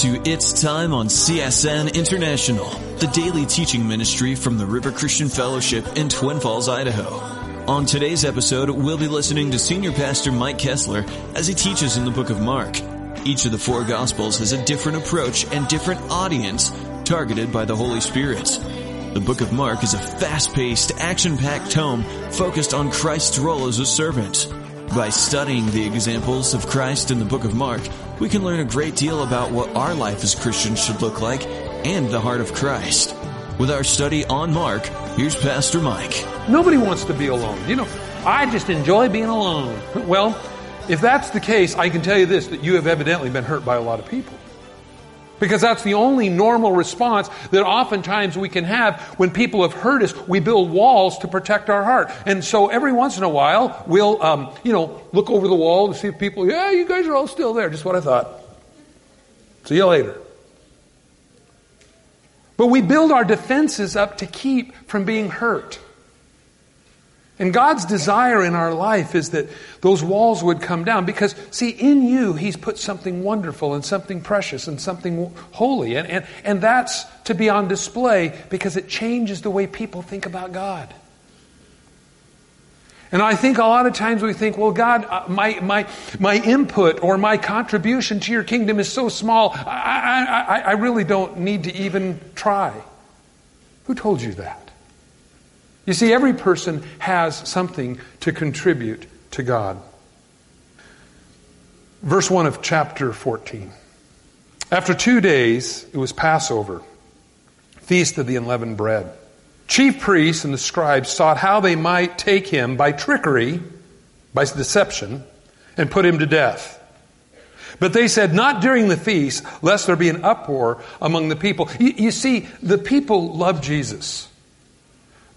To It's Time on CSN International, the daily teaching ministry from the River Christian Fellowship in Twin Falls, Idaho. On today's episode, we'll be listening to Senior Pastor Mike Kessler as he teaches in the book of Mark. Each of the four Gospels has a different approach and different audience targeted by the Holy Spirit. The book of Mark is a fast-paced, action-packed tome focused on Christ's role as a servant. By studying the examples of Christ in the book of Mark, we can learn a great deal about what our life as Christians should look like and the heart of Christ. With our study on Mark, here's Pastor Mike. Nobody wants to be alone. You know, I just enjoy being alone. Well, if that's the case, I can tell you this that you have evidently been hurt by a lot of people. Because that's the only normal response that oftentimes we can have when people have hurt us. We build walls to protect our heart. And so every once in a while, we'll, um, you know, look over the wall to see if people, yeah, you guys are all still there. Just what I thought. See you later. But we build our defenses up to keep from being hurt. And God's desire in our life is that those walls would come down because, see, in you, He's put something wonderful and something precious and something holy. And, and, and that's to be on display because it changes the way people think about God. And I think a lot of times we think, well, God, uh, my, my, my input or my contribution to your kingdom is so small, I, I, I really don't need to even try. Who told you that? You see, every person has something to contribute to God. Verse 1 of chapter 14. After two days, it was Passover, feast of the unleavened bread. Chief priests and the scribes sought how they might take him by trickery, by deception, and put him to death. But they said, not during the feast, lest there be an uproar among the people. You, you see, the people love Jesus.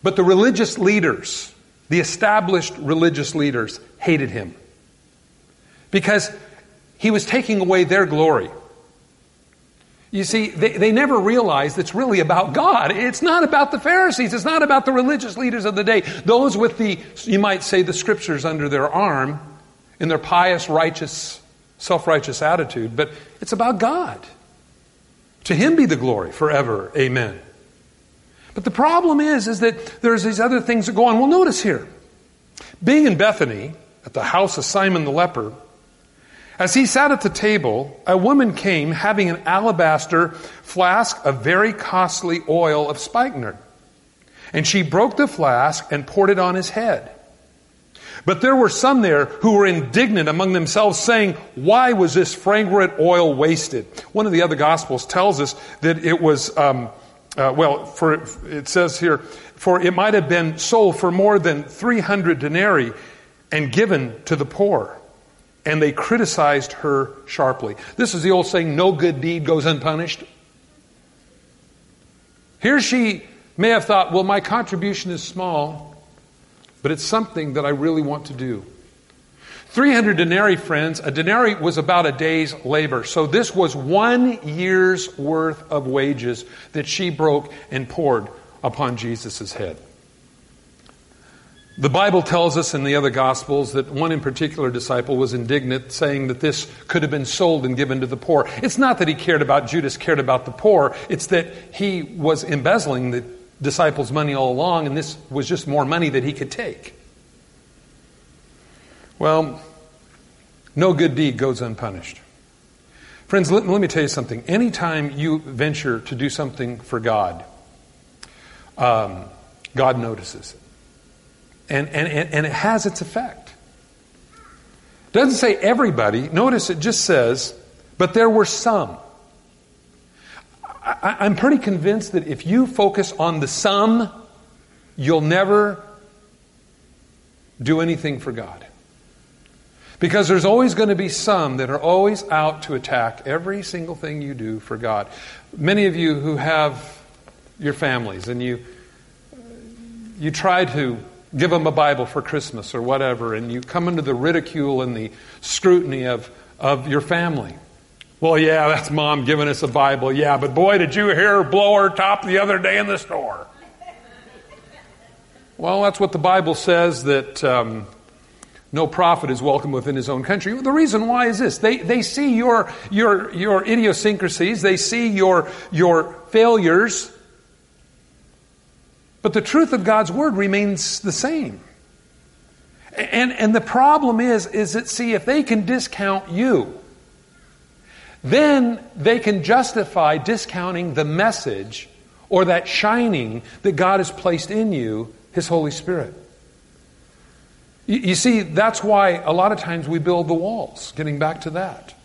But the religious leaders, the established religious leaders, hated him because he was taking away their glory. You see, they, they never realized it's really about God. It's not about the Pharisees. It's not about the religious leaders of the day. Those with the, you might say, the scriptures under their arm in their pious, righteous, self righteous attitude. But it's about God. To Him be the glory forever. Amen. But the problem is, is that there's these other things that go on. Well, notice here. Being in Bethany, at the house of Simon the leper, as he sat at the table, a woman came having an alabaster flask of very costly oil of spikenard. And she broke the flask and poured it on his head. But there were some there who were indignant among themselves, saying, Why was this fragrant oil wasted? One of the other Gospels tells us that it was um, uh, well, for it says here, for it might have been sold for more than 300 denarii and given to the poor. And they criticized her sharply. This is the old saying, no good deed goes unpunished. Here she may have thought, well, my contribution is small, but it's something that I really want to do. 300 denarii, friends, a denarii was about a day's labor. So this was one year's worth of wages that she broke and poured upon Jesus' head. The Bible tells us in the other Gospels that one in particular disciple was indignant, saying that this could have been sold and given to the poor. It's not that he cared about Judas, cared about the poor. It's that he was embezzling the disciples' money all along, and this was just more money that he could take. Well, no good deed goes unpunished. Friends, let, let me tell you something. Anytime you venture to do something for God, um, God notices it. And, and, and it has its effect. It doesn't say everybody. Notice it just says, but there were some. I, I'm pretty convinced that if you focus on the some, you'll never do anything for God. Because there's always going to be some that are always out to attack every single thing you do for God. Many of you who have your families and you you try to give them a Bible for Christmas or whatever, and you come into the ridicule and the scrutiny of, of your family. Well, yeah, that's mom giving us a Bible. Yeah, but boy, did you hear her blow her top the other day in the store? Well, that's what the Bible says that um, No prophet is welcome within his own country. The reason why is this. They, they see your, your, your idiosyncrasies. They see your, your failures. But the truth of God's word remains the same. And, and the problem is, is that, see, if they can discount you, then they can justify discounting the message or that shining that God has placed in you, His Holy Spirit. You, you see, that's why a lot of times we build the walls, getting back to that.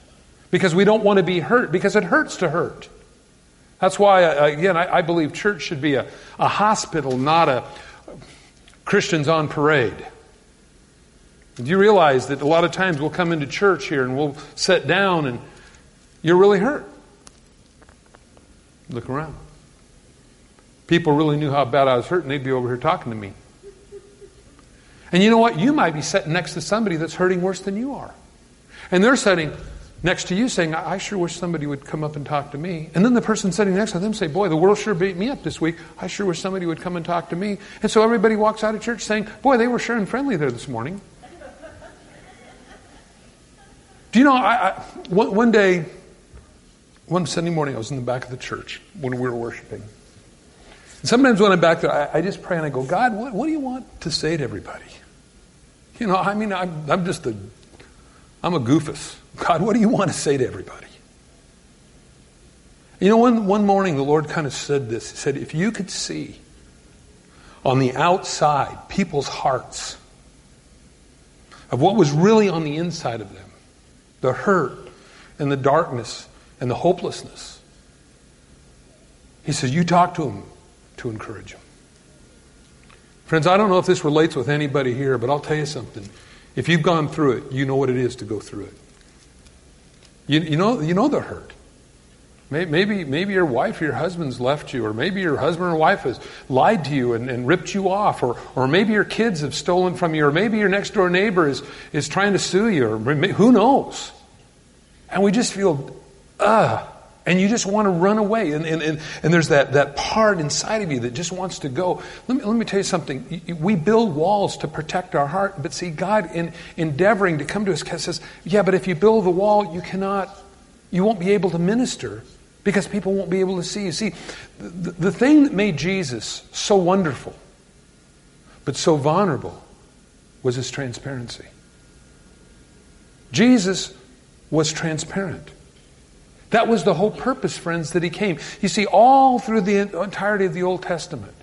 Because we don't want to be hurt, because it hurts to hurt. That's why, uh, again, I, I believe church should be a, a hospital, not a Christians on parade. Do you realize that a lot of times we'll come into church here and we'll sit down and you're really hurt? Look around. People really knew how bad I was hurt and they'd be over here talking to me. And you know what? You might be sitting next to somebody that's hurting worse than you are. And they're sitting next to you saying, I sure wish somebody would come up and talk to me. And then the person sitting next to them say, Boy, the world sure beat me up this week. I sure wish somebody would come and talk to me. And so everybody walks out of church saying, Boy, they were sure and friendly there this morning. Do you know, I, I, one, one day, one Sunday morning, I was in the back of the church when we were worshiping. And sometimes when I'm back there, I, I just pray and I go, God, what, what, do you want to say to everybody? You know, I mean, I'm, I'm just a, I'm a goofus. God, what do you want to say to everybody? You know, one, one morning the Lord kind of said this. He said, if you could see on the outside people's hearts of what was really on the inside of them, the hurt and the darkness and the hopelessness. He says, You talk to them to encourage them. Friends, I don't know if this relates with anybody here, but I'll tell you something. If you've gone through it, you know what it is to go through it. You, you, know, you know the hurt. Maybe, maybe your wife or your husband's left you, or maybe your husband or wife has lied to you and, and ripped you off, or, or maybe your kids have stolen from you, or maybe your next door neighbor is, is trying to sue you, or who knows? And we just feel, ah, and you just want to run away. And, and, and, and, there's that, that part inside of you that just wants to go. Let me, let me tell you something. We build walls to protect our heart, but see, God, in endeavoring to come to us, says, yeah, but if you build the wall, you cannot, you won't be able to minister because people won't be able to see you. See, the, the thing that made Jesus so wonderful, but so vulnerable, was his transparency. Jesus was transparent. That was the whole purpose, friends, that he came. You see, all through the entirety of the Old Testament,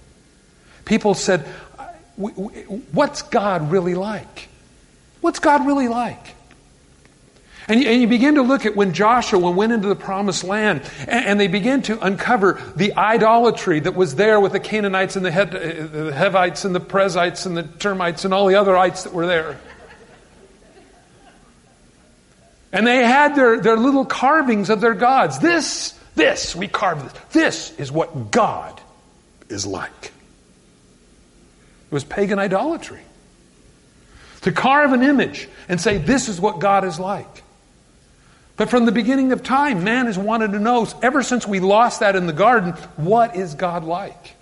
people said, What's God really like? What's God really like? And you, and you, begin to look at when Joshua went into the promised land and, and, they began to uncover the idolatry that was there with the Canaanites and the, Het, uh, the Hivites and the Perizzites and the termites and all the otherites that were there. And they had their, their little carvings of their gods. This, this, we carve this. This is what God is like. It was pagan idolatry. To carve an image and say, this is what God is like. But from the beginning of time, man has wanted to know, ever since we lost that in the garden, what is God like?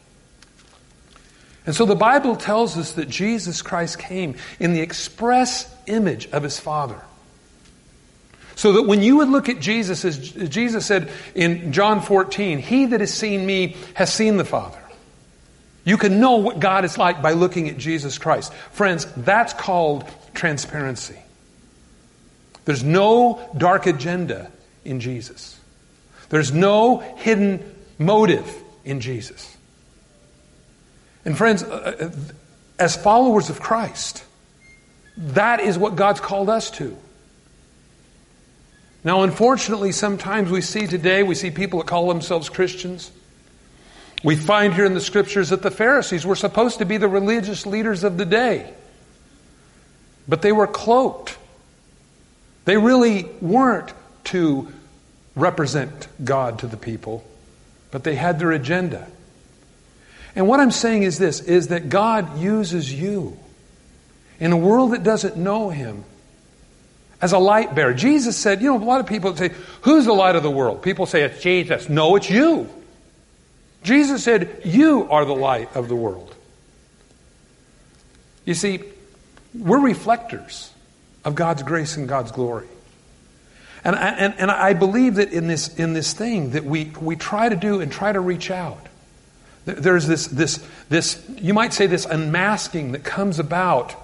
And so the Bible tells us that Jesus Christ came in the express image of his Father. So that when you would look at Jesus, as Jesus said in John 14, He that has seen me has seen the Father. You can know what God is like by looking at Jesus Christ. Friends, that's called transparency. There's no dark agenda in Jesus. There's no hidden motive in Jesus. And friends, uh, uh, as followers of Christ, that is what God's called us to. Now, unfortunately, sometimes we see today, we see people that call themselves Christians. We find here in the scriptures that the Pharisees were supposed to be the religious leaders of the day, but they were cloaked. They really weren't to represent God to the people, but they had their agenda. And what I'm saying is this is that God uses you in a world that doesn't know him as a light bearer. Jesus said, you know, a lot of people say, Who's the light of the world? People say it's Jesus. No, it's you. Jesus said, You are the light of the world. You see, We're reflectors of God's grace and God's glory. And I, and, and I believe that in this, in this thing that we, we try to do and try to reach out, there's this, this, this, you might say, this unmasking that comes about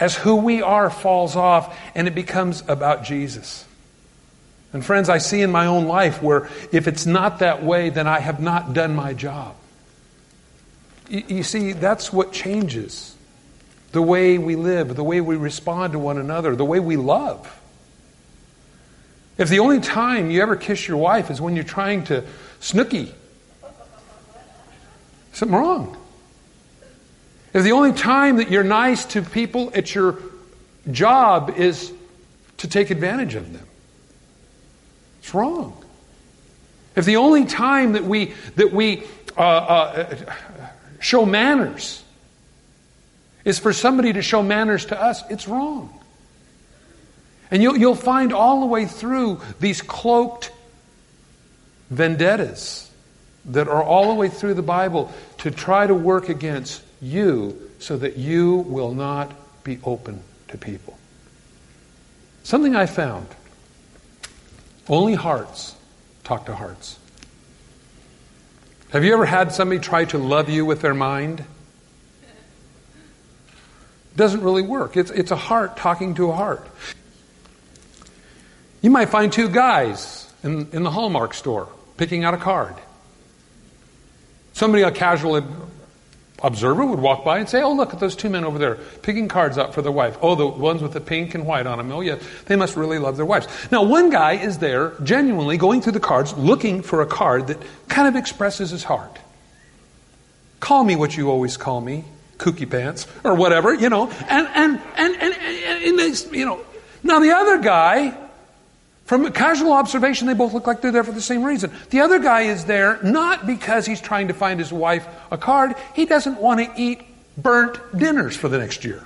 as who we are falls off and it becomes about Jesus. And friends, I see in my own life where if it's not that way, then I have not done my job. You, see, that's what changes the way we live, the way we respond to one another, the way we love. If the only time you ever kiss your wife is when you're trying to snooky, something wrong. If the only time that you're nice to people at your job is to take advantage of them, it's wrong. If the only time that we that we uh, uh, show manners is for somebody to show manners to us, it's wrong. And you'll, you'll find all the way through these cloaked vendettas that are all the way through the Bible to try to work against you so that you will not be open to people. Something I found only hearts talk to hearts. Have you ever had somebody try to love you with their mind? It doesn't really work. It's, it's a heart talking to a heart. You might find two guys in, in the Hallmark store picking out a card. Somebody, a casual observer, would walk by and say, Oh, look at those two men over there picking cards out for their wife. Oh, the ones with the pink and white on them. Oh, yeah, they must really love their wives. Now, one guy is there genuinely going through the cards looking for a card that kind of expresses his heart. Call me what you always call me, kooky pants, or whatever, you know. And, and, and, and, and, you know. Now, the other guy from casual observation, they both look like they're there for the same reason. The other guy is there not because he's trying to find his wife a card. He doesn't want to eat burnt dinners for the next year.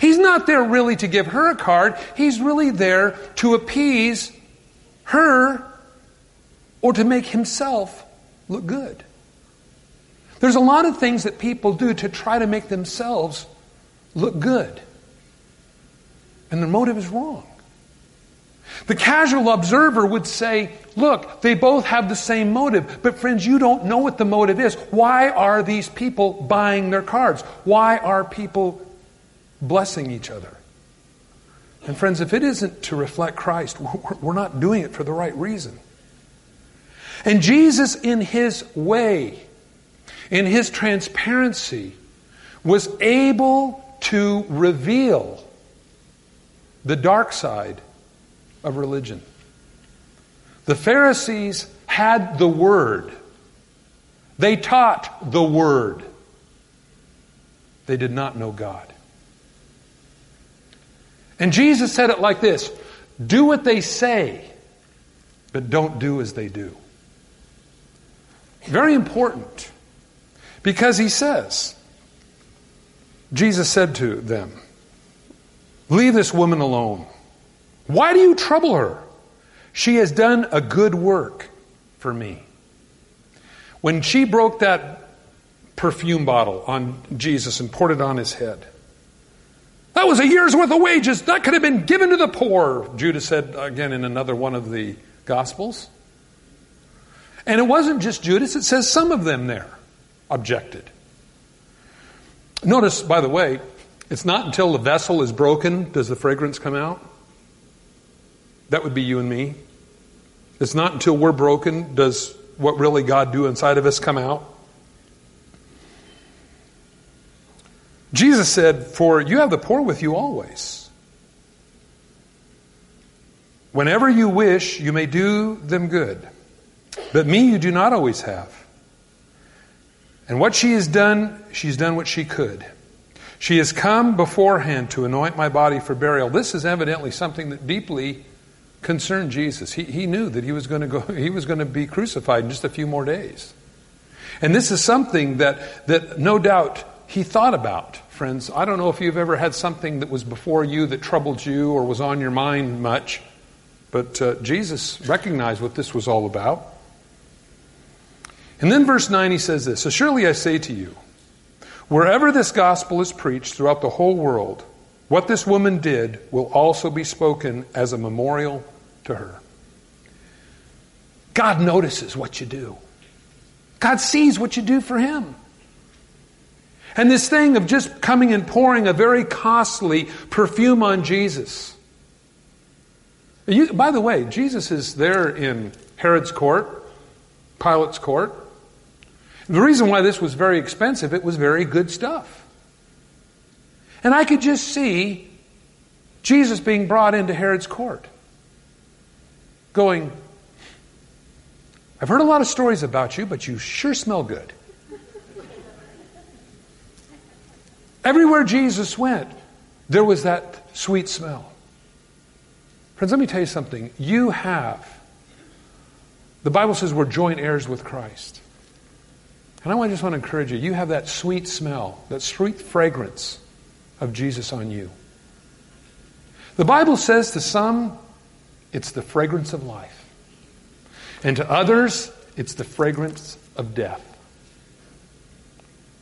He's not there really to give her a card. He's really there to appease her or to make himself look good. There's a lot of things that people do to try to make themselves look good. And their motive is wrong. The casual observer would say, look, they both have the same motive. But friends, you don't know what the motive is. Why are these people buying their cards? Why are people blessing each other? And friends, if it isn't to reflect Christ, we're not doing it for the right reason. And Jesus, in his way, in his transparency, was able to reveal the dark side of religion. The Pharisees had the Word, they taught the Word. They did not know God. And Jesus said it like this Do what they say, but don't do as they do. Very important. Because he says, Jesus said to them, Leave this woman alone. Why do you trouble her? She has done a good work for me. When she broke that perfume bottle on Jesus and poured it on his head, that was a year's worth of wages. That could have been given to the poor, Judas said again in another one of the Gospels. And it wasn't just Judas, it says some of them there objected. Notice, by the way, it's not until the vessel is broken does the fragrance come out. That would be you and me. It's not until we're broken does what really God do inside of us come out. Jesus said, For you have the poor with you always. Whenever you wish, you may do them good. But me you do not always have. And what she has done, she's done what she could. She has come beforehand to anoint my body for burial. This is evidently something that deeply concerned Jesus. He, he knew that he was going to go, he was going to be crucified in just a few more days. And this is something that, that no doubt he thought about, friends. I don't know if you've ever had something that was before you that troubled you or was on your mind much, but uh, Jesus recognized what this was all about. And then verse 9 he says this So surely I say to you, Wherever this gospel is preached throughout the whole world, what this woman did will also be spoken as a memorial to her. God notices what you do. God sees what you do for Him. And this thing of just coming and pouring a very costly perfume on Jesus. You, by the way, Jesus is there in Herod's court, Pilate's court. The reason why this was very expensive, it was very good stuff. And I could just see Jesus being brought into Herod's court, going, I've heard a lot of stories about you, but you sure smell good. Everywhere Jesus went, there was that sweet smell. Friends, let me tell you something. You have, the Bible says we're joint heirs with Christ. And I just want to encourage you you have that sweet smell, that sweet fragrance of Jesus on you. The Bible says to some, it's the fragrance of life. And to others, it's the fragrance of death.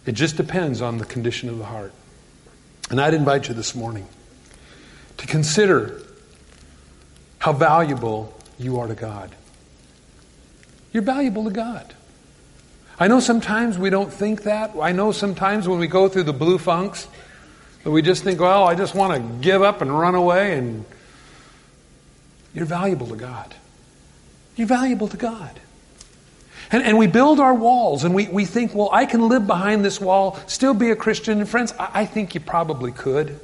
It just depends on the condition of the heart. And I'd invite you this morning to consider how valuable you are to God. You're valuable to God. I know sometimes we don't think that. I know sometimes when we go through the blue funks that we just think, well, I just want to give up and run away and you're valuable to God. You're valuable to God. And, and we build our walls and we, we think, well, I can live behind this wall, still be a Christian. And friends, I, I think you probably could.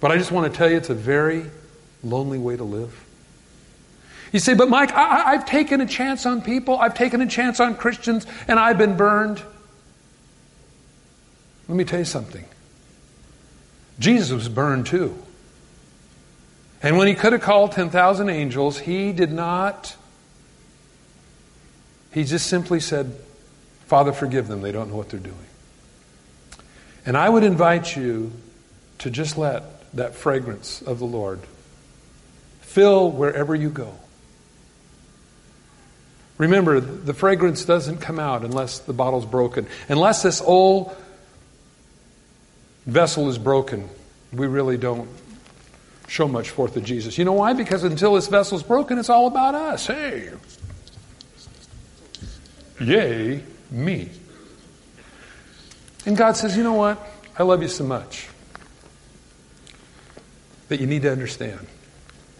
But I just want to tell you it's a very lonely way to live. You say, but Mike, I, have taken a chance on people, I've taken a chance on Christians, and I've been burned. Let me tell you something. Jesus was burned too. And when he could have called 10,000 angels, he did not. He just simply said, Father, forgive them. They don't know what they're doing. And I would invite you to just let that fragrance of the Lord fill wherever you go. Remember, the fragrance doesn't come out unless the bottle's broken. Unless this old vessel is broken, we really don't show much forth of Jesus. You know why? Because until this vessel's broken, it's all about us. Hey, yay, me. And God says, you know what? I love you so much that you need to understand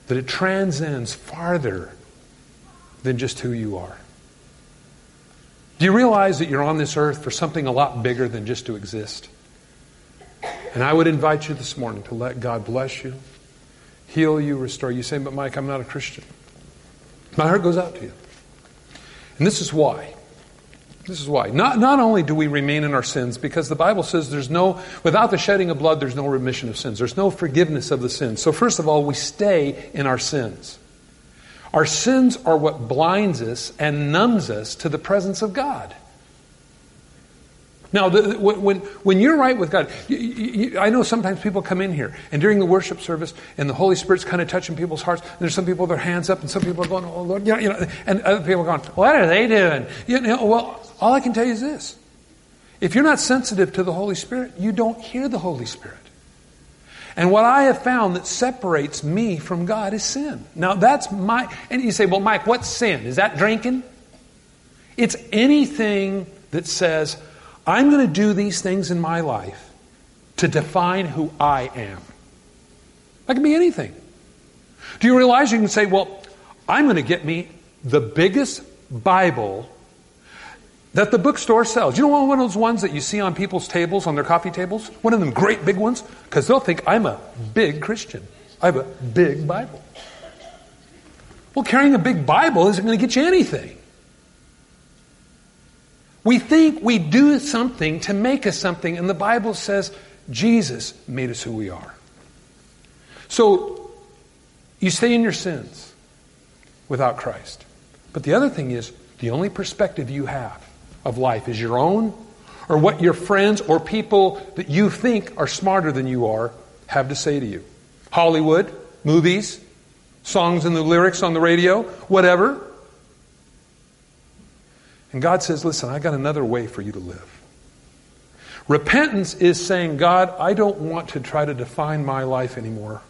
that it transcends farther than just who you are. Do you realize that you're on this earth for something a lot bigger than just to exist? And I would invite you this morning to let God bless you, heal you, restore you. Say, but Mike, I'm not a Christian. My heart goes out to you. And this is why. This is why. Not, not only do we remain in our sins, because the Bible says there's no, without the shedding of blood, there's no remission of sins. There's no forgiveness of the sins. So, first of all, we stay in our sins. Our sins are what blinds us and numbs us to the presence of God. Now, the, when, when you're right with God, you, you, I know sometimes people come in here, and during the worship service, and the Holy Spirit's kind of touching people's hearts, and there's some people with their hands up, and some people are going, oh, Lord, you know, you know, and other people are going, what are they doing? You know, well, all I can tell you is this. If you're not sensitive to the Holy Spirit, you don't hear the Holy Spirit. And what I have found that separates me from God is sin. Now that's my, and you say, well, Mike, what's sin? Is that drinking? It's anything that says, I'm going to do these things in my life to define who I am. That can be anything. Do you realize you can say, well, I'm going to get me the biggest Bible that the bookstore sells. You know one of those ones that you see on people's tables, on their coffee tables? One of them great big ones? Because they'll think I'm a big Christian. I have a big Bible. Well, carrying a big Bible isn't going to get you anything. We think we do something to make us something, and the Bible says Jesus made us who we are. So, you stay in your sins without Christ. But the other thing is, the only perspective you have of life is your own or what your friends or people that you think are smarter than you are have to say to you. Hollywood, movies, songs and the lyrics on the radio, whatever. And God says, Listen, I got another way for you to live. Repentance is saying, God, I don't want to try to define my life anymore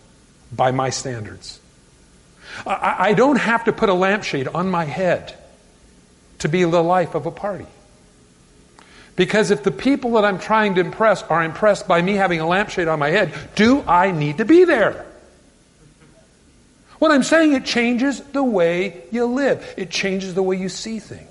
by my standards. I, I don't have to put a lampshade on my head to be the life of a party. Because if the people that I'm trying to impress are impressed by me having a lampshade on my head, do I need to be there? What I'm saying, it changes the way you live. It changes the way you see things.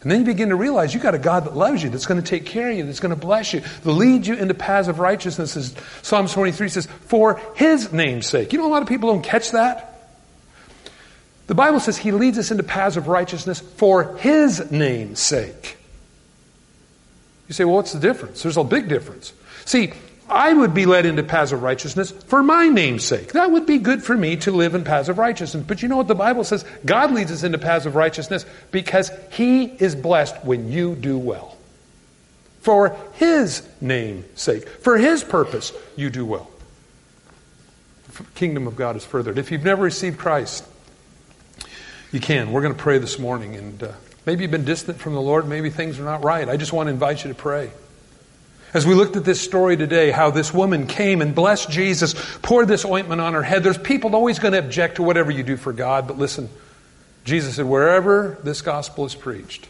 And then you begin to realize you've got a God that loves you, that's going to take care of you, that's going to bless you, to lead you into paths of righteousness, as Psalms 23 says, for His name's sake. You know, a lot of people don't catch that. The Bible says He leads us into paths of righteousness for His name's sake. You say, well, what's the difference? There's a big difference. See, I would be led into paths of righteousness for my name's sake. That would be good for me to live in paths of righteousness. But you know what the Bible says? God leads us into paths of righteousness because He is blessed when you do well. For His name's sake, for His purpose, you do well. The kingdom of God is furthered. If you've never received Christ, you can. We're going to pray this morning. And uh, maybe you've been distant from the Lord. Maybe things are not right. I just want to invite you to pray. As we looked at this story today, how this woman came and blessed Jesus, poured this ointment on her head, there's people always going to object to whatever you do for God, but listen, Jesus said, wherever this gospel is preached,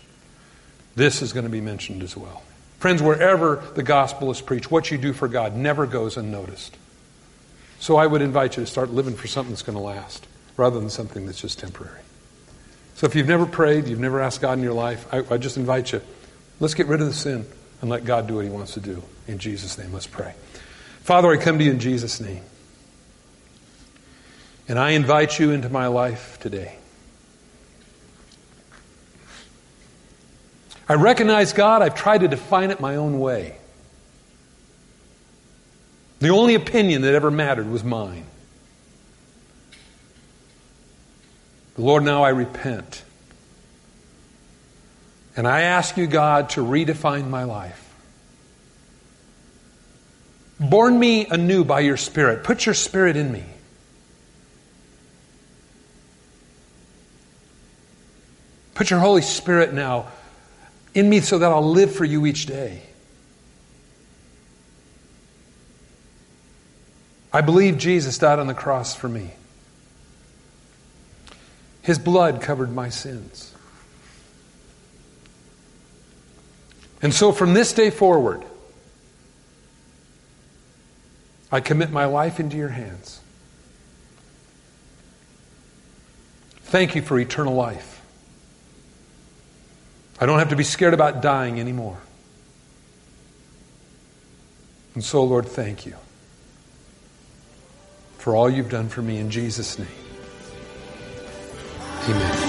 this is going to be mentioned as well. Friends, wherever the gospel is preached, what you do for God never goes unnoticed. So I would invite you to start living for something that's going to last rather than something that's just temporary. So if you've never prayed, you've never asked God in your life, I, I just invite you, let's get rid of the sin and let God do what He wants to do. In Jesus' name, let's pray. Father, I come to you in Jesus' name. And I invite you into my life today. I recognize, God, I've tried to define it my own way. The only opinion that ever mattered was mine. Lord, now I repent. And I ask you, God, to redefine my life. Born me anew by your Spirit. Put your Spirit in me. Put your Holy Spirit now in me so that I'll live for you each day. I believe Jesus died on the cross for me. His blood covered my sins. And so from this day forward, I commit my life into your hands. Thank you for eternal life. I don't have to be scared about dying anymore. And so, Lord, thank you for all you've done for me in Jesus' name. Amen.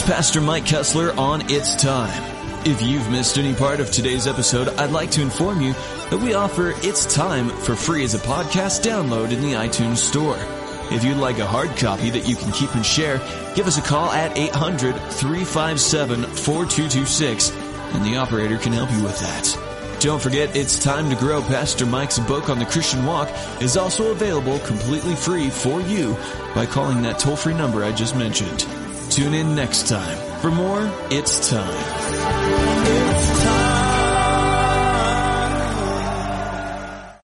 That's Pastor Mike Kessler on It's Time. If you've missed any part of today's episode, I'd like to inform you that we offer It's Time for free as a podcast download in the iTunes Store. If you'd like a hard copy that you can keep and share, give us a call at 800-357-4226 and the operator can help you with that. Don't forget, It's Time to Grow Pastor Mike's book on the Christian walk is also available completely free for you by calling that toll-free number I just mentioned. Tune in next time for more It's Time.